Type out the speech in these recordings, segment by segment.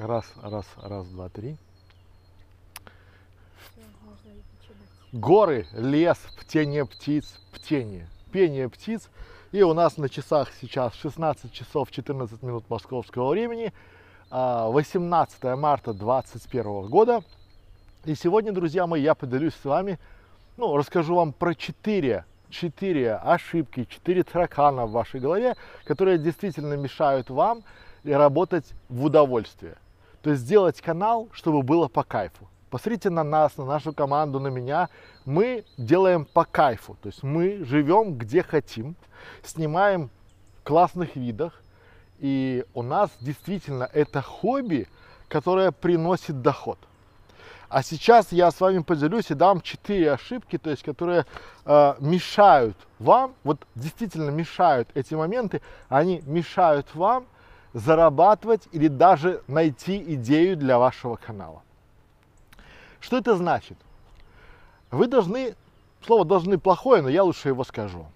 Раз, раз, раз, два, три. Горы, лес, птение птиц, птение, пение птиц. И у нас на часах сейчас 16 часов 14 минут московского времени, а, 18 марта 2021 года. И сегодня, друзья мои, я поделюсь с вами, ну, расскажу вам про четыре, четыре ошибки, четыре таракана в вашей голове, которые действительно мешают вам работать в удовольствие. То есть сделать канал, чтобы было по кайфу. Посмотрите на нас, на нашу команду, на меня. Мы делаем по кайфу. То есть мы живем где хотим, снимаем в классных видах. И у нас действительно это хобби, которое приносит доход. А сейчас я с вами поделюсь и дам четыре ошибки, то есть которые э, мешают вам, вот действительно мешают эти моменты, они мешают вам зарабатывать или даже найти идею для вашего канала. Что это значит? Вы должны, слово должны плохое, но я лучше его скажу.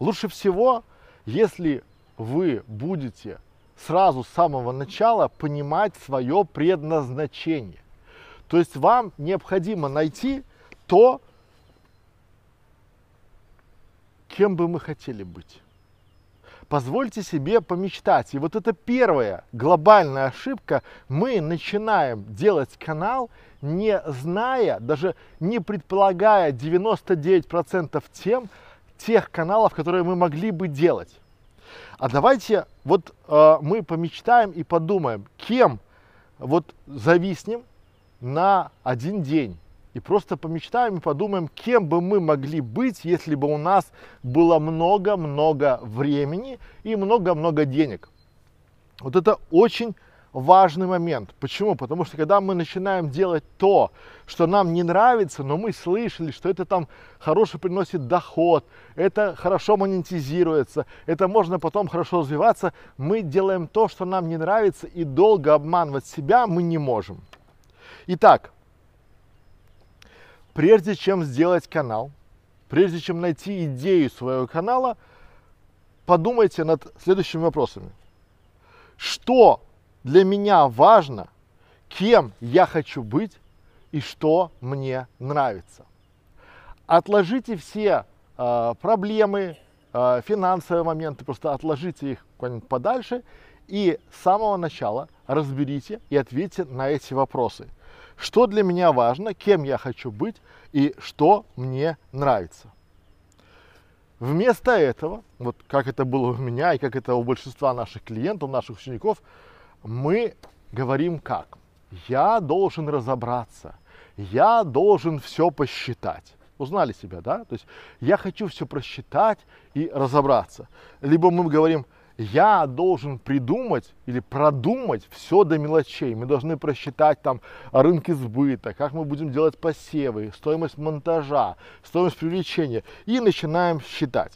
Лучше всего, если вы будете сразу с самого начала понимать свое предназначение. То есть вам необходимо найти то, кем бы мы хотели быть. Позвольте себе помечтать. И вот это первая глобальная ошибка. Мы начинаем делать канал, не зная, даже не предполагая 99% тем, тех каналов, которые мы могли бы делать. А давайте вот э, мы помечтаем и подумаем, кем вот зависнем на один день. И просто помечтаем и подумаем, кем бы мы могли быть, если бы у нас было много-много времени и много-много денег. Вот это очень важный момент. Почему? Потому что когда мы начинаем делать то, что нам не нравится, но мы слышали, что это там хорошо приносит доход, это хорошо монетизируется, это можно потом хорошо развиваться, мы делаем то, что нам не нравится, и долго обманывать себя мы не можем. Итак, прежде чем сделать канал, прежде чем найти идею своего канала, подумайте над следующими вопросами. Что для меня важно, кем я хочу быть и что мне нравится. Отложите все э, проблемы, э, финансовые моменты, просто отложите их куда-нибудь подальше и с самого начала разберите и ответьте на эти вопросы. Что для меня важно, кем я хочу быть и что мне нравится. Вместо этого, вот как это было у меня и как это у большинства наших клиентов, наших учеников, мы говорим как? Я должен разобраться, я должен все посчитать. Узнали себя, да? То есть я хочу все просчитать и разобраться. Либо мы говорим, я должен придумать или продумать все до мелочей. Мы должны просчитать там рынки сбыта, как мы будем делать посевы, стоимость монтажа, стоимость привлечения. И начинаем считать.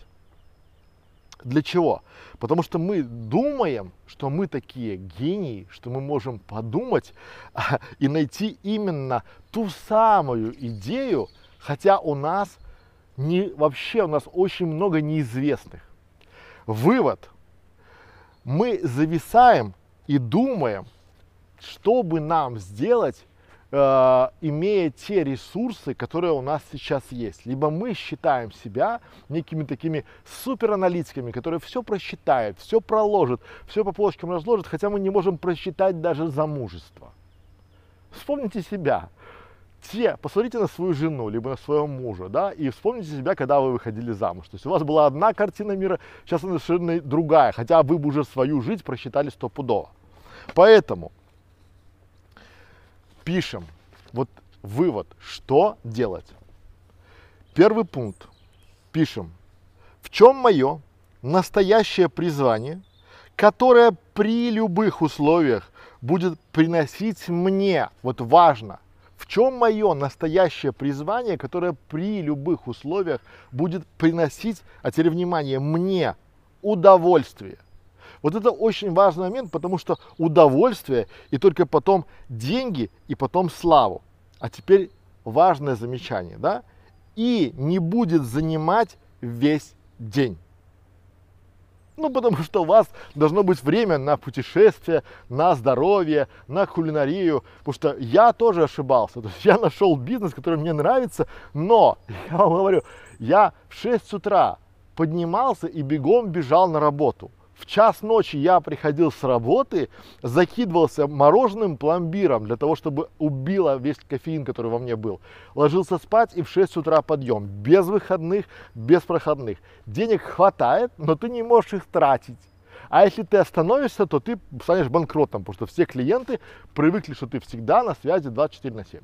Для чего? Потому что мы думаем, что мы такие гении, что мы можем подумать а, и найти именно ту самую идею, хотя у нас не, вообще у нас очень много неизвестных. Вывод. Мы зависаем и думаем, что бы нам сделать э, имея те ресурсы, которые у нас сейчас есть. Либо мы считаем себя некими такими супераналитиками, которые все просчитают, все проложат, все по полочкам разложат, хотя мы не можем просчитать даже замужество. Вспомните себя. Те, посмотрите на свою жену, либо на своего мужа, да, и вспомните себя, когда вы выходили замуж. То есть у вас была одна картина мира, сейчас она совершенно другая, хотя вы бы уже свою жизнь просчитали стопудово. Поэтому пишем вот вывод, что делать. Первый пункт. Пишем, в чем мое настоящее призвание, которое при любых условиях будет приносить мне, вот важно, в чем мое настоящее призвание, которое при любых условиях будет приносить, а теперь внимание, мне удовольствие. Вот это очень важный момент, потому что удовольствие и только потом деньги и потом славу. А теперь важное замечание, да? И не будет занимать весь день. Ну, потому что у вас должно быть время на путешествие, на здоровье, на кулинарию. Потому что я тоже ошибался. То есть я нашел бизнес, который мне нравится, но, я вам говорю, я в 6 утра поднимался и бегом бежал на работу. В час ночи я приходил с работы, закидывался мороженым пломбиром для того, чтобы убило весь кофеин, который во мне был. Ложился спать и в 6 утра подъем. Без выходных, без проходных. Денег хватает, но ты не можешь их тратить. А если ты остановишься, то ты станешь банкротом, потому что все клиенты привыкли, что ты всегда на связи 24 на 7.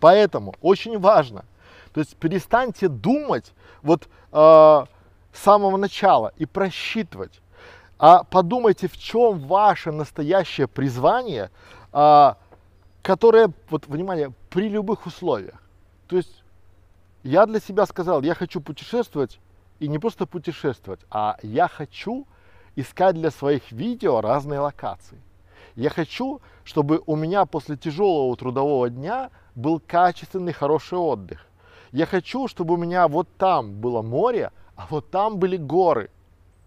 Поэтому очень важно, то есть перестаньте думать вот э, с самого начала и просчитывать, а подумайте, в чем ваше настоящее призвание, а, которое, вот, внимание, при любых условиях. То есть я для себя сказал, я хочу путешествовать, и не просто путешествовать, а я хочу искать для своих видео разные локации. Я хочу, чтобы у меня после тяжелого трудового дня был качественный, хороший отдых. Я хочу, чтобы у меня вот там было море, а вот там были горы.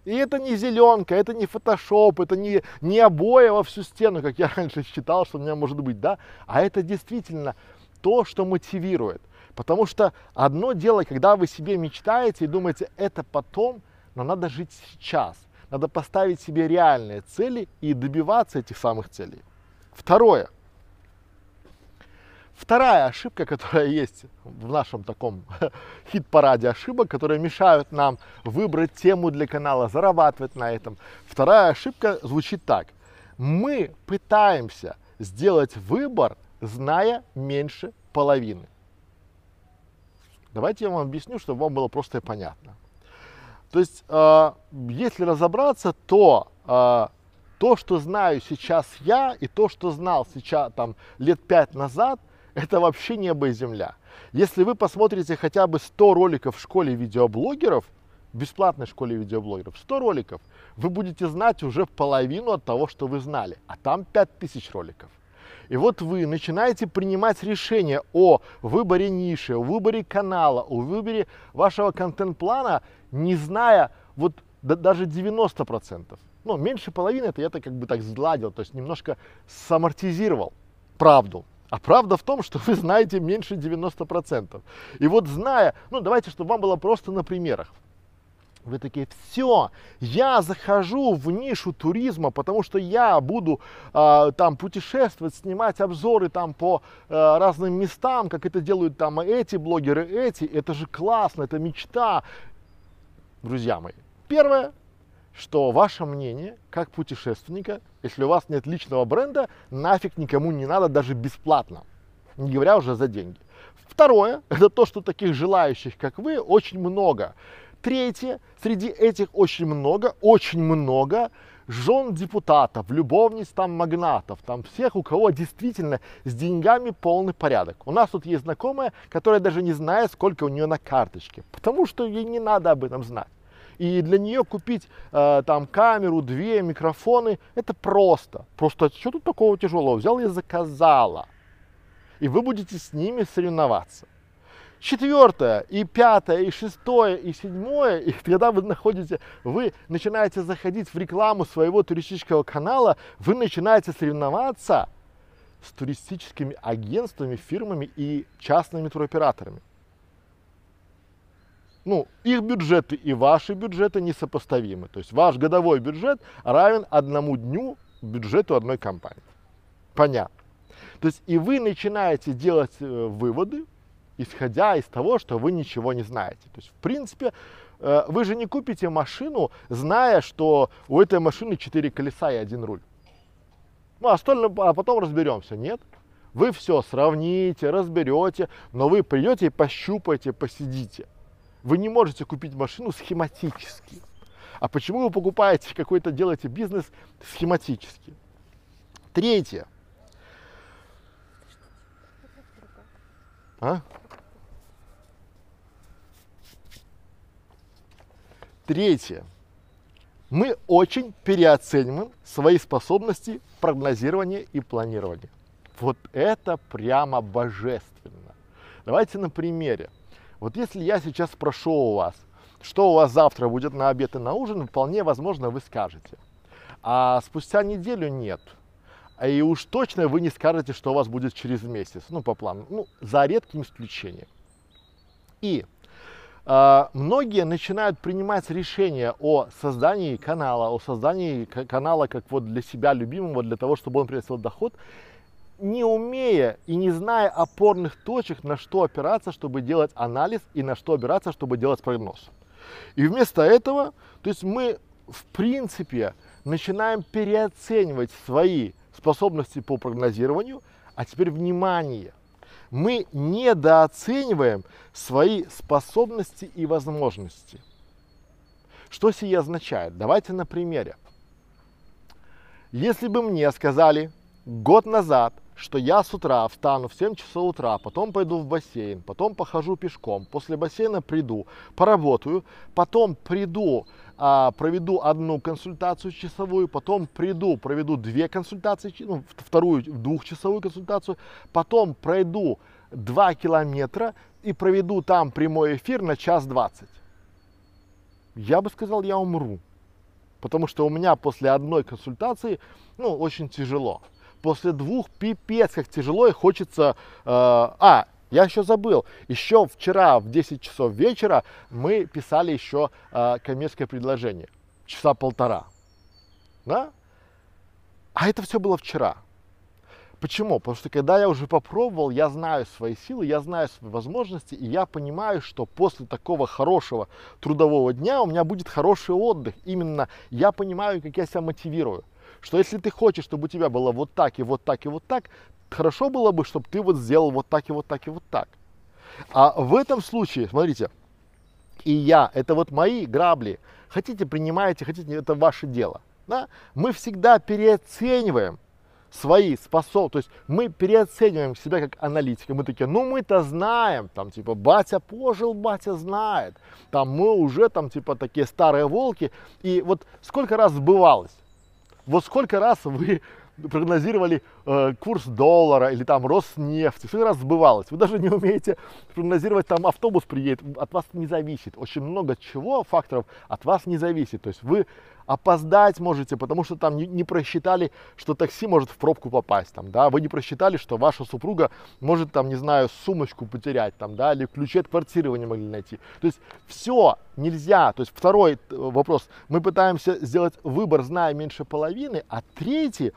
И это не зеленка, это не фотошоп, это не, не обои во всю стену, как я раньше считал, что у меня может быть, да, а это действительно то, что мотивирует. Потому что одно дело, когда вы себе мечтаете и думаете, это потом, но надо жить сейчас. Надо поставить себе реальные цели и добиваться этих самых целей. Второе. Вторая ошибка, которая есть в нашем таком хит-параде ошибок, которые мешают нам выбрать тему для канала, зарабатывать на этом. Вторая ошибка звучит так. Мы пытаемся сделать выбор, зная меньше половины. Давайте я вам объясню, чтобы вам было просто и понятно. То есть, э, если разобраться, то э, то, что знаю сейчас я, и то, что знал сейчас там лет пять назад – это вообще небо и земля. Если вы посмотрите хотя бы 100 роликов в школе видеоблогеров, бесплатной школе видеоблогеров, 100 роликов, вы будете знать уже половину от того, что вы знали, а там 5000 роликов. И вот вы начинаете принимать решение о выборе ниши, о выборе канала, о выборе вашего контент-плана, не зная вот да, даже 90%. Ну, меньше половины это я-то как бы так сгладил, то есть немножко самортизировал правду. А правда в том, что вы знаете меньше 90%. И вот зная, ну давайте, чтобы вам было просто на примерах. Вы такие, все, я захожу в нишу туризма, потому что я буду э, там путешествовать, снимать обзоры там по э, разным местам, как это делают там эти блогеры, эти. Это же классно, это мечта. Друзья мои, первое, что ваше мнение, как путешественника, если у вас нет личного бренда, нафиг никому не надо даже бесплатно, не говоря уже за деньги. Второе, это то, что таких желающих, как вы, очень много. Третье, среди этих очень много, очень много жен депутатов, любовниц там магнатов, там всех, у кого действительно с деньгами полный порядок. У нас тут есть знакомая, которая даже не знает, сколько у нее на карточке, потому что ей не надо об этом знать. И для нее купить э, там камеру, две микрофоны, это просто. Просто что тут такого тяжелого? Взял и заказала. И вы будете с ними соревноваться. Четвертое, и пятое, и шестое, и седьмое, и когда вы находите, вы начинаете заходить в рекламу своего туристического канала, вы начинаете соревноваться с туристическими агентствами, фирмами и частными туроператорами ну, их бюджеты и ваши бюджеты несопоставимы. То есть ваш годовой бюджет равен одному дню бюджету одной компании. Понятно. То есть и вы начинаете делать э, выводы, исходя из того, что вы ничего не знаете. То есть, в принципе, э, вы же не купите машину, зная, что у этой машины четыре колеса и один руль. Ну, а остальное, а потом разберемся. Нет. Вы все сравните, разберете, но вы придете и пощупаете, посидите. Вы не можете купить машину схематически. А почему вы покупаете какой-то, делаете бизнес схематически? Третье. А? Третье. Мы очень переоцениваем свои способности прогнозирования и планирования. Вот это прямо божественно. Давайте на примере. Вот если я сейчас спрошу у вас, что у вас завтра будет на обед и на ужин, вполне возможно вы скажете. А спустя неделю нет. И уж точно вы не скажете, что у вас будет через месяц, ну, по плану, ну, за редким исключением. И э, многие начинают принимать решения о создании канала, о создании канала как вот для себя любимого, для того, чтобы он приносил доход, не умея и не зная опорных точек, на что опираться, чтобы делать анализ и на что опираться, чтобы делать прогноз. И вместо этого, то есть мы в принципе начинаем переоценивать свои способности по прогнозированию, а теперь внимание, мы недооцениваем свои способности и возможности. Что сие означает? Давайте на примере. Если бы мне сказали год назад, что я с утра встану в 7 часов утра, потом пойду в бассейн, потом похожу пешком, после бассейна приду, поработаю, потом приду, а, проведу одну консультацию часовую, потом приду, проведу две консультации, ну, вторую двухчасовую консультацию, потом пройду 2 километра и проведу там прямой эфир на час 20. Я бы сказал, я умру. Потому что у меня после одной консультации, ну, очень тяжело после двух пипец как тяжело и хочется... Э, а, я еще забыл, еще вчера в 10 часов вечера мы писали еще э, коммерческое предложение, часа полтора, да? А это все было вчера. Почему? Потому что когда я уже попробовал, я знаю свои силы, я знаю свои возможности, и я понимаю, что после такого хорошего трудового дня у меня будет хороший отдых. Именно я понимаю, как я себя мотивирую что если ты хочешь, чтобы у тебя было вот так и вот так и вот так, хорошо было бы, чтобы ты вот сделал вот так и вот так и вот так. А в этом случае, смотрите, и я, это вот мои грабли. Хотите, принимаете, хотите, это ваше дело. Да? Мы всегда переоцениваем свои способности, то есть мы переоцениваем себя как аналитика, мы такие, ну мы-то знаем, там типа батя пожил, батя знает, там мы уже там типа такие старые волки, и вот сколько раз сбывалось, вот сколько раз вы прогнозировали э, курс доллара или там Роснефти, сколько раз сбывалось. Вы даже не умеете прогнозировать, там автобус приедет, от вас не зависит. Очень много чего, факторов от вас не зависит. То есть вы опоздать можете, потому что там не, не просчитали, что такси может в пробку попасть, там, да, вы не просчитали, что ваша супруга может, там, не знаю, сумочку потерять, там, да, или ключи от квартиры вы не могли найти. То есть все нельзя. То есть второй э, вопрос, мы пытаемся сделать выбор, зная меньше половины, а третий,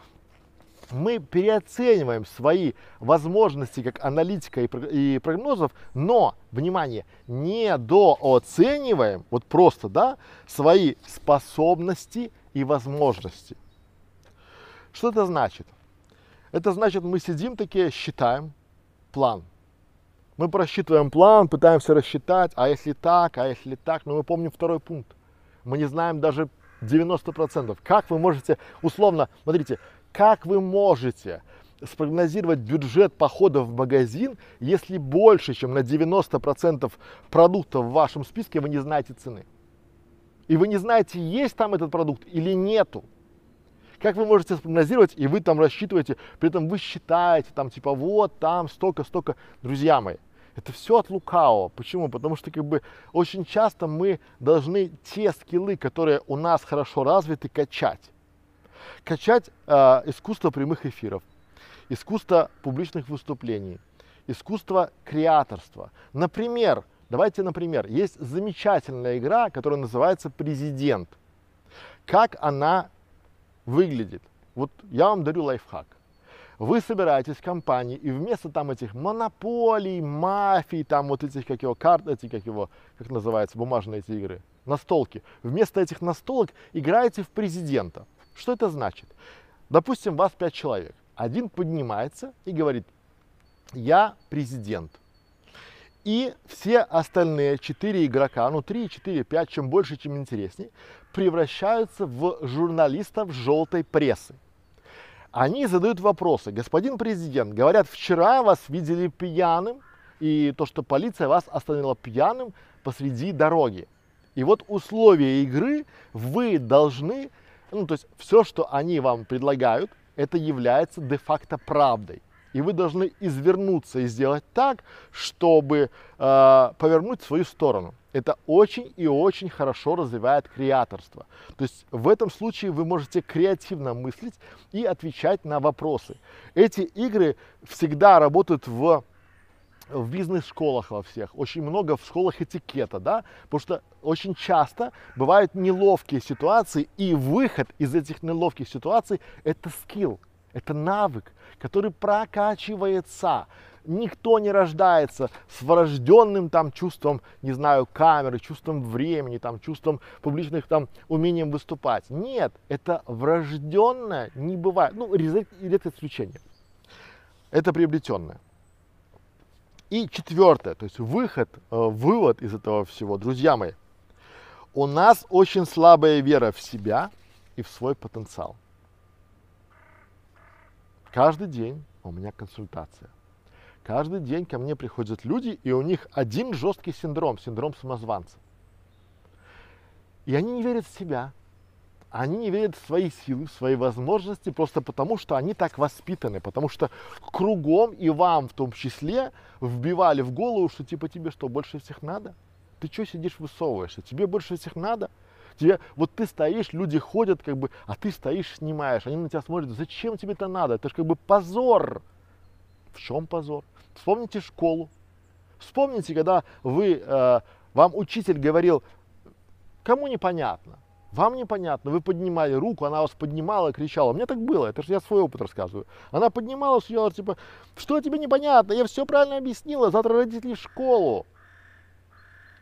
мы переоцениваем свои возможности как аналитика и прогнозов, но, внимание, не дооцениваем, вот просто, да, свои способности и возможности. Что это значит? Это значит, мы сидим такие, считаем план. Мы просчитываем план, пытаемся рассчитать, а если так, а если так, но мы помним второй пункт. Мы не знаем даже 90%. Как вы можете, условно, смотрите, как вы можете спрогнозировать бюджет похода в магазин, если больше, чем на 90% продуктов в вашем списке вы не знаете цены? И вы не знаете, есть там этот продукт или нету. Как вы можете спрогнозировать, и вы там рассчитываете, при этом вы считаете, там типа вот, там столько, столько. Друзья мои, это все от лукавого. Почему? Потому что как бы очень часто мы должны те скиллы, которые у нас хорошо развиты, качать качать э, искусство прямых эфиров, искусство публичных выступлений, искусство креаторства. Например, давайте, например, есть замечательная игра, которая называется «Президент». Как она выглядит? Вот я вам дарю лайфхак. Вы собираетесь в компании, и вместо там этих монополий, мафий, там вот этих, как его, карт, эти, как его, как называется, бумажные эти игры, настолки, вместо этих настолок играете в президента – что это значит? Допустим, вас пять человек. Один поднимается и говорит, я президент. И все остальные четыре игрока, ну три, четыре, пять, чем больше, чем интереснее, превращаются в журналистов желтой прессы. Они задают вопросы. Господин президент, говорят, вчера вас видели пьяным, и то, что полиция вас остановила пьяным посреди дороги. И вот условия игры вы должны ну, то есть все, что они вам предлагают, это является де-факто правдой. И вы должны извернуться и сделать так, чтобы э, повернуть свою сторону. Это очень и очень хорошо развивает креаторство. То есть в этом случае вы можете креативно мыслить и отвечать на вопросы. Эти игры всегда работают в в бизнес-школах во всех, очень много в школах этикета, да, потому что очень часто бывают неловкие ситуации, и выход из этих неловких ситуаций – это скилл, это навык, который прокачивается. Никто не рождается с врожденным там чувством, не знаю, камеры, чувством времени, там, чувством публичных там умением выступать. Нет, это врожденное не бывает. Ну, редкое исключение. Это приобретенное. И четвертое, то есть выход, э, вывод из этого всего, друзья мои, у нас очень слабая вера в себя и в свой потенциал. Каждый день у меня консультация. Каждый день ко мне приходят люди, и у них один жесткий синдром, синдром самозванца. И они не верят в себя, они не верят в свои силы, в свои возможности, просто потому что они так воспитаны, потому что кругом и вам в том числе вбивали в голову, что типа тебе что, больше всех надо? Ты что сидишь, высовываешься? Тебе больше всех надо? Тебе, вот ты стоишь, люди ходят, как бы, а ты стоишь, снимаешь, они на тебя смотрят, зачем тебе это надо? Это же как бы позор. В чем позор? Вспомните школу. Вспомните, когда вы, э, вам учитель говорил, кому непонятно, вам непонятно, вы поднимали руку, она вас поднимала, кричала. Мне так было, это же я свой опыт рассказываю. Она поднимала, съела, типа, что тебе непонятно, я все правильно объяснила, завтра родители в школу.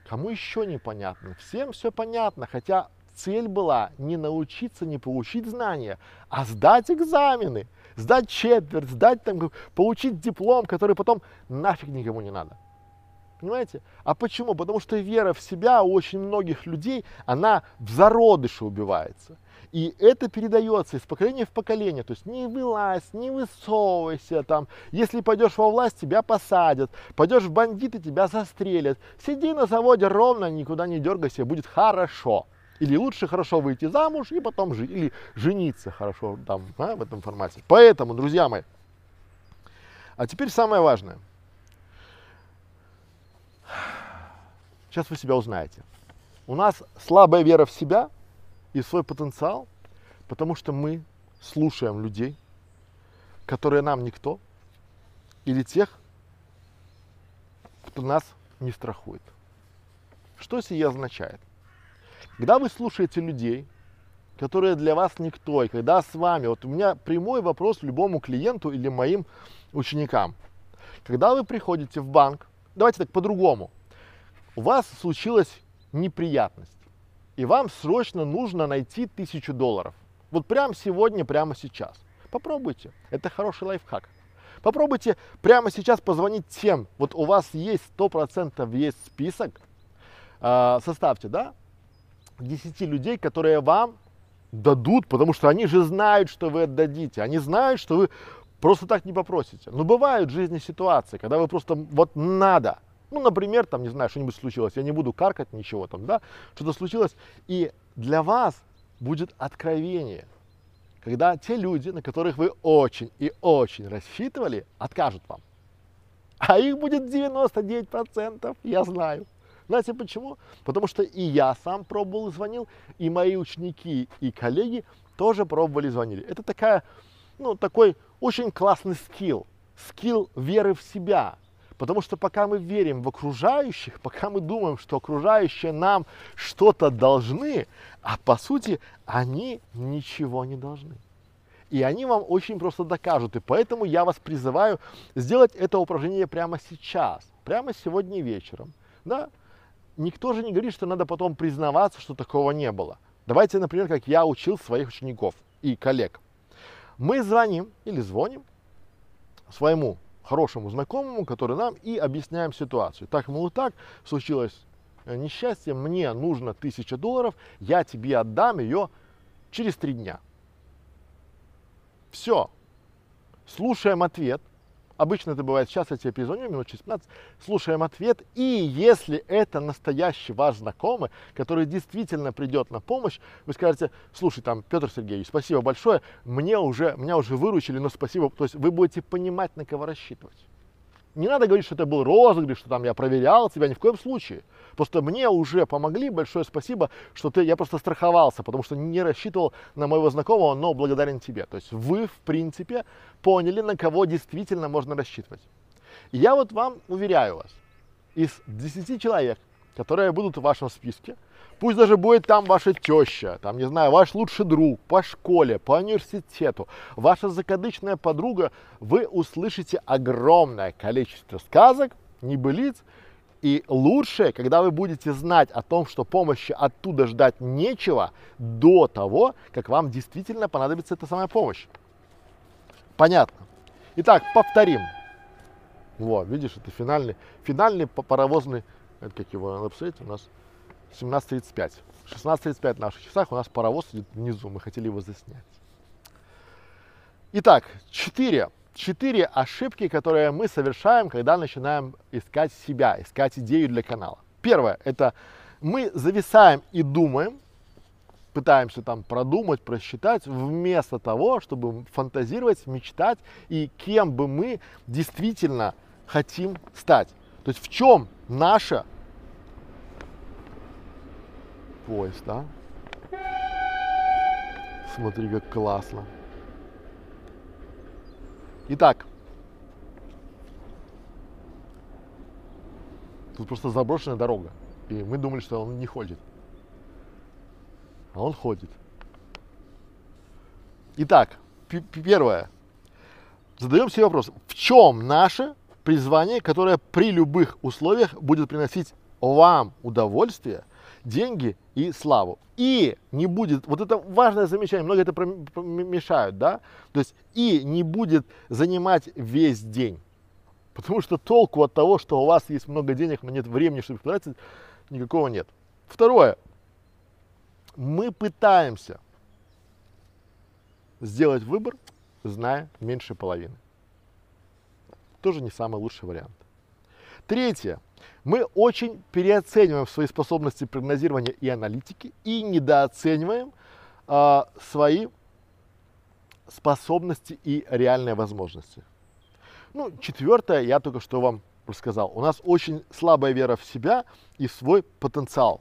Кому еще непонятно? Всем все понятно, хотя цель была не научиться, не получить знания, а сдать экзамены, сдать четверть, сдать там, получить диплом, который потом нафиг никому не надо. Понимаете? А почему? Потому что вера в себя у очень многих людей, она в зародыше убивается. И это передается из поколения в поколение. То есть не вылазь, не высовывайся там. Если пойдешь во власть, тебя посадят. Пойдешь в бандиты, тебя застрелят. Сиди на заводе ровно, никуда не дергайся, будет хорошо. Или лучше хорошо выйти замуж и потом жить. Или жениться хорошо там, а, в этом формате. Поэтому, друзья мои, а теперь самое важное – Сейчас вы себя узнаете. У нас слабая вера в себя и свой потенциал, потому что мы слушаем людей, которые нам никто, или тех, кто нас не страхует. Что сие означает? Когда вы слушаете людей, которые для вас никто, и когда с вами, вот у меня прямой вопрос любому клиенту или моим ученикам. Когда вы приходите в банк, давайте так по-другому, у вас случилась неприятность, и вам срочно нужно найти тысячу долларов. Вот прямо сегодня, прямо сейчас. Попробуйте. Это хороший лайфхак. Попробуйте прямо сейчас позвонить тем, вот у вас есть 100% есть список, э, составьте, да, 10 людей, которые вам дадут, потому что они же знают, что вы отдадите. Они знают, что вы просто так не попросите. Но бывают в жизни ситуации, когда вы просто вот надо. Ну, например, там, не знаю, что-нибудь случилось, я не буду каркать ничего там, да, что-то случилось, и для вас будет откровение, когда те люди, на которых вы очень и очень рассчитывали, откажут вам. А их будет 99%, я знаю. Знаете почему? Потому что и я сам пробовал и звонил, и мои ученики и коллеги тоже пробовали и звонили. Это такая, ну, такой очень классный скилл, скилл веры в себя, Потому что пока мы верим в окружающих, пока мы думаем, что окружающие нам что-то должны, а по сути они ничего не должны. И они вам очень просто докажут. И поэтому я вас призываю сделать это упражнение прямо сейчас, прямо сегодня вечером. Да? Никто же не говорит, что надо потом признаваться, что такого не было. Давайте, например, как я учил своих учеников и коллег. Мы звоним или звоним своему хорошему знакомому, который нам и объясняем ситуацию. Так, мол, так, случилось э, несчастье, мне нужно тысяча долларов, я тебе отдам ее через три дня. Все. Слушаем ответ, Обычно это бывает, сейчас я тебе перезвоню, минут через 15, слушаем ответ, и если это настоящий ваш знакомый, который действительно придет на помощь, вы скажете, слушай, там, Петр Сергеевич, спасибо большое, мне уже, меня уже выручили, но спасибо, то есть вы будете понимать, на кого рассчитывать. Не надо говорить, что это был розыгрыш, что там я проверял тебя, ни в коем случае. Просто мне уже помогли, большое спасибо, что ты, я просто страховался, потому что не рассчитывал на моего знакомого, но благодарен тебе. То есть вы, в принципе, поняли, на кого действительно можно рассчитывать. Я вот вам уверяю вас, из 10 человек, которые будут в вашем списке, Пусть даже будет там ваша теща, там, не знаю, ваш лучший друг по школе, по университету, ваша закадычная подруга, вы услышите огромное количество сказок, небылиц, и лучше, когда вы будете знать о том, что помощи оттуда ждать нечего, до того, как вам действительно понадобится эта самая помощь. Понятно. Итак, повторим. Вот, видишь, это финальный, финальный паровозный, это как его посмотреть, у нас 17.35. 16.35 в наших часах у нас паровоз идет внизу, мы хотели его заснять. Итак, четыре, четыре ошибки, которые мы совершаем, когда начинаем искать себя, искать идею для канала. Первое, это мы зависаем и думаем, пытаемся там продумать, просчитать, вместо того, чтобы фантазировать, мечтать и кем бы мы действительно хотим стать. То есть в чем наша поезд, да? Смотри, как классно. Итак, тут просто заброшенная дорога. И мы думали, что он не ходит. А он ходит. Итак, первое. Задаем себе вопрос, в чем наше призвание, которое при любых условиях будет приносить вам удовольствие – деньги и славу. И не будет, вот это важное замечание, многие это мешают, да, то есть и не будет занимать весь день. Потому что толку от того, что у вас есть много денег, но нет времени, чтобы их тратить, никакого нет. Второе. Мы пытаемся сделать выбор, зная меньше половины. Тоже не самый лучший вариант. Третье. Мы очень переоцениваем свои способности прогнозирования и аналитики и недооцениваем э, свои способности и реальные возможности. Ну, четвертое, я только что вам рассказал. У нас очень слабая вера в себя и в свой потенциал.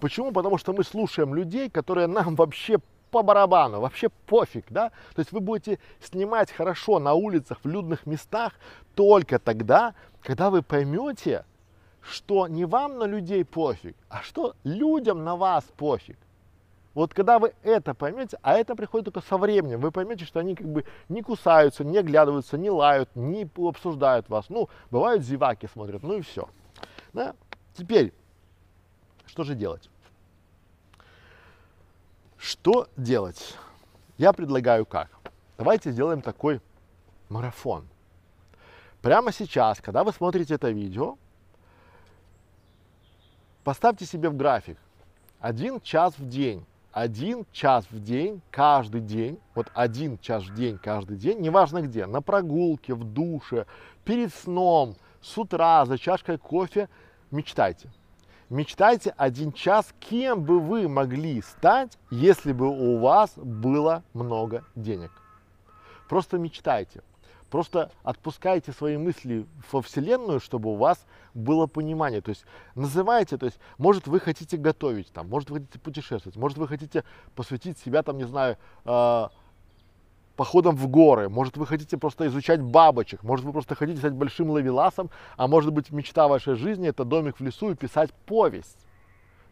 Почему? Потому что мы слушаем людей, которые нам вообще по барабану, вообще пофиг, да? То есть вы будете снимать хорошо на улицах, в людных местах только тогда, когда вы поймете, что не вам на людей пофиг, а что людям на вас пофиг. Вот когда вы это поймете, а это приходит только со временем, вы поймете, что они как бы не кусаются, не оглядываются, не лают, не обсуждают вас. Ну, бывают зеваки смотрят, ну и все. Да? Теперь, что же делать? Что делать? Я предлагаю как? Давайте сделаем такой марафон. Прямо сейчас, когда вы смотрите это видео, поставьте себе в график один час в день. Один час в день, каждый день, вот один час в день, каждый день, неважно где, на прогулке, в душе, перед сном, с утра, за чашкой кофе, мечтайте. Мечтайте один час, кем бы вы могли стать, если бы у вас было много денег. Просто мечтайте. Просто отпускайте свои мысли во Вселенную, чтобы у вас было понимание. То есть называйте, то есть, может, вы хотите готовить, там, может, вы хотите путешествовать, может, вы хотите посвятить себя, там, не знаю, э, походом в горы, может вы хотите просто изучать бабочек, может вы просто хотите стать большим ловеласом, а может быть мечта вашей жизни это домик в лесу и писать повесть.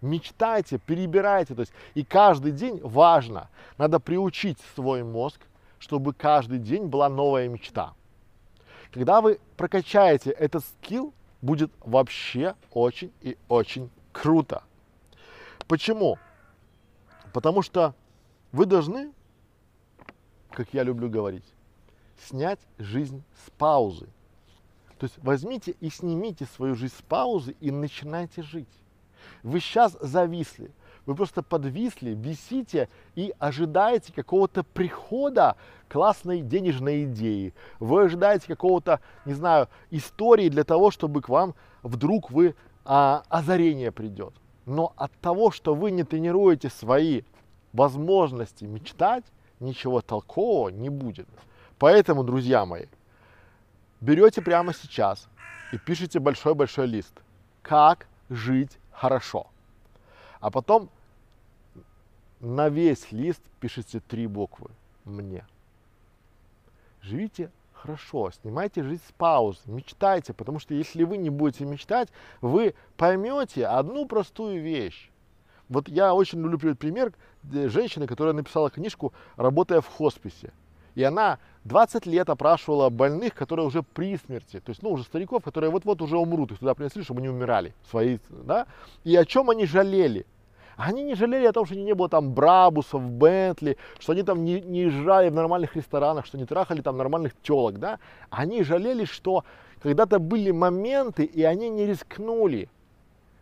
Мечтайте, перебирайте, то есть и каждый день важно, надо приучить свой мозг, чтобы каждый день была новая мечта. Когда вы прокачаете этот скилл, будет вообще очень и очень круто. Почему? Потому что вы должны как я люблю говорить, снять жизнь с паузы. То есть возьмите и снимите свою жизнь с паузы и начинайте жить. Вы сейчас зависли, Вы просто подвисли, висите и ожидаете какого-то прихода классной денежной идеи. Вы ожидаете какого-то, не знаю, истории для того, чтобы к вам вдруг вы а, озарение придет. Но от того, что вы не тренируете свои возможности мечтать, ничего толкового не будет. Поэтому, друзья мои, берете прямо сейчас и пишите большой-большой лист. Как жить хорошо. А потом на весь лист пишите три буквы. Мне. Живите хорошо, снимайте жизнь с пауз, мечтайте, потому что если вы не будете мечтать, вы поймете одну простую вещь. Вот я очень люблю пример женщины, которая написала книжку, работая в хосписе. И она 20 лет опрашивала больных, которые уже при смерти, то есть, ну, уже стариков, которые вот-вот уже умрут, их туда принесли, чтобы они умирали, свои, да, и о чем они жалели. Они не жалели о том, что не было там Брабусов, Бентли, что они там не, не жрали в нормальных ресторанах, что не трахали там нормальных телок, да. Они жалели, что когда-то были моменты, и они не рискнули.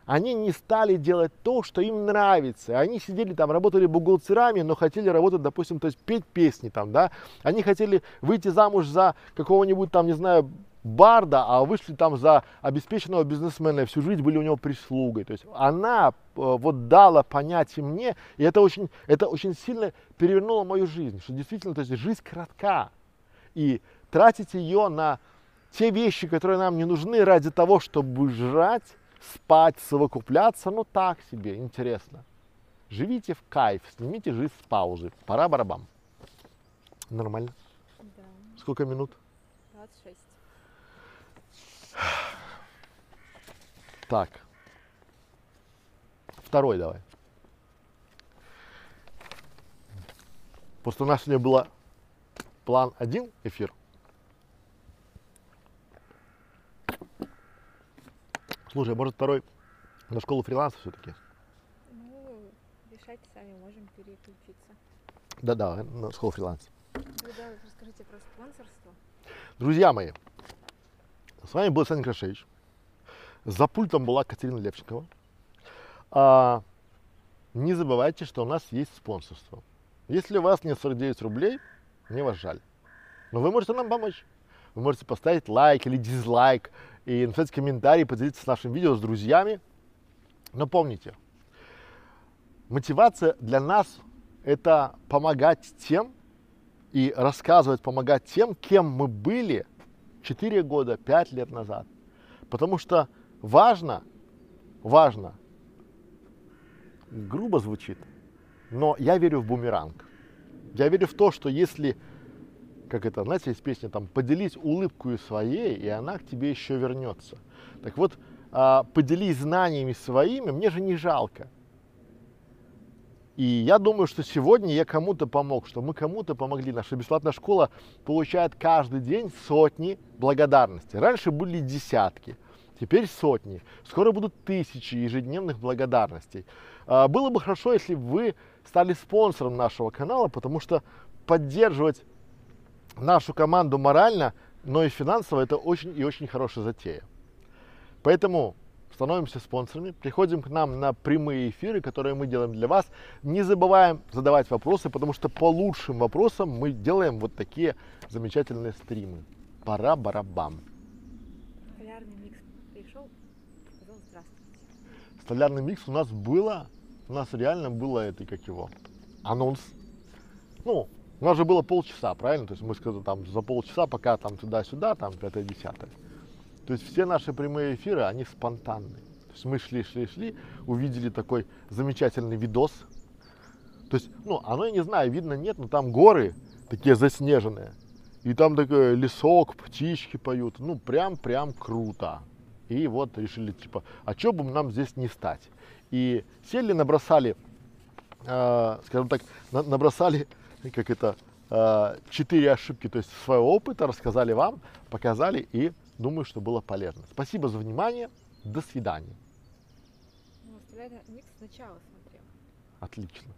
Они не стали делать то, что им нравится. Они сидели там, работали бухгалтерами, но хотели работать, допустим, то есть петь песни там, да. Они хотели выйти замуж за какого-нибудь там, не знаю, барда, а вышли там за обеспеченного бизнесмена, и всю жизнь были у него прислугой. То есть она э, вот дала понять и мне, и это очень, это очень сильно перевернуло мою жизнь, что действительно, то есть жизнь коротка, и тратить ее на те вещи, которые нам не нужны ради того, чтобы жрать, спать, совокупляться, ну так себе, интересно. Живите в кайф, снимите жизнь с паузы. Пора барабам. Нормально? Да, Сколько минут? 26. Так. Второй давай. Просто у нас сегодня было план один эфир. Слушай, может второй на школу фриланса все-таки? Ну, решайте сами, можем переключиться. Да-да, на школу фриланса. Да, расскажите про спонсорство. Друзья мои, с вами был Александр Крашевич. За пультом была Катерина Левчикова. А, не забывайте, что у нас есть спонсорство. Если у вас нет 49 рублей, мне вас жаль. Но вы можете нам помочь. Вы можете поставить лайк или дизлайк и написать комментарий, поделиться с нашим видео с друзьями. Но помните, мотивация для нас – это помогать тем и рассказывать, помогать тем, кем мы были 4 года, 5 лет назад. Потому что важно, важно, грубо звучит, но я верю в бумеранг. Я верю в то, что если, как это, знаете, есть песня там, поделись улыбкой своей, и она к тебе еще вернется. Так вот, а, поделись знаниями своими, мне же не жалко. И я думаю, что сегодня я кому-то помог, что мы кому-то помогли. Наша бесплатная школа получает каждый день сотни благодарностей. Раньше были десятки, теперь сотни. Скоро будут тысячи ежедневных благодарностей. А, Было бы хорошо, если бы вы стали спонсором нашего канала, потому что поддерживать нашу команду морально, но и финансово это очень и очень хорошая затея. Поэтому становимся спонсорами, приходим к нам на прямые эфиры, которые мы делаем для вас. Не забываем задавать вопросы, потому что по лучшим вопросам мы делаем вот такие замечательные стримы. Пора барабам. Полярный микс пришел, сказал здравствуйте. Столярный микс у нас было, у нас реально было это, как его, анонс. Ну, у нас же было полчаса, правильно? То есть мы сказали там за полчаса, пока там туда-сюда, там пятое-десятое. То есть все наши прямые эфиры, они спонтанные. То есть мы шли, шли, шли, увидели такой замечательный видос. То есть, ну, оно, я не знаю, видно, нет, но там горы такие заснеженные. И там такой лесок, птички поют. Ну, прям-прям круто. И вот решили, типа, а что бы нам здесь не стать? И сели, набросали, э, скажем так, на- набросали, как это, э, четыре ошибки, то есть своего опыта, рассказали вам, показали и думаю, что было полезно. Спасибо за внимание. До свидания. Ну, сначала смотрел. Отлично.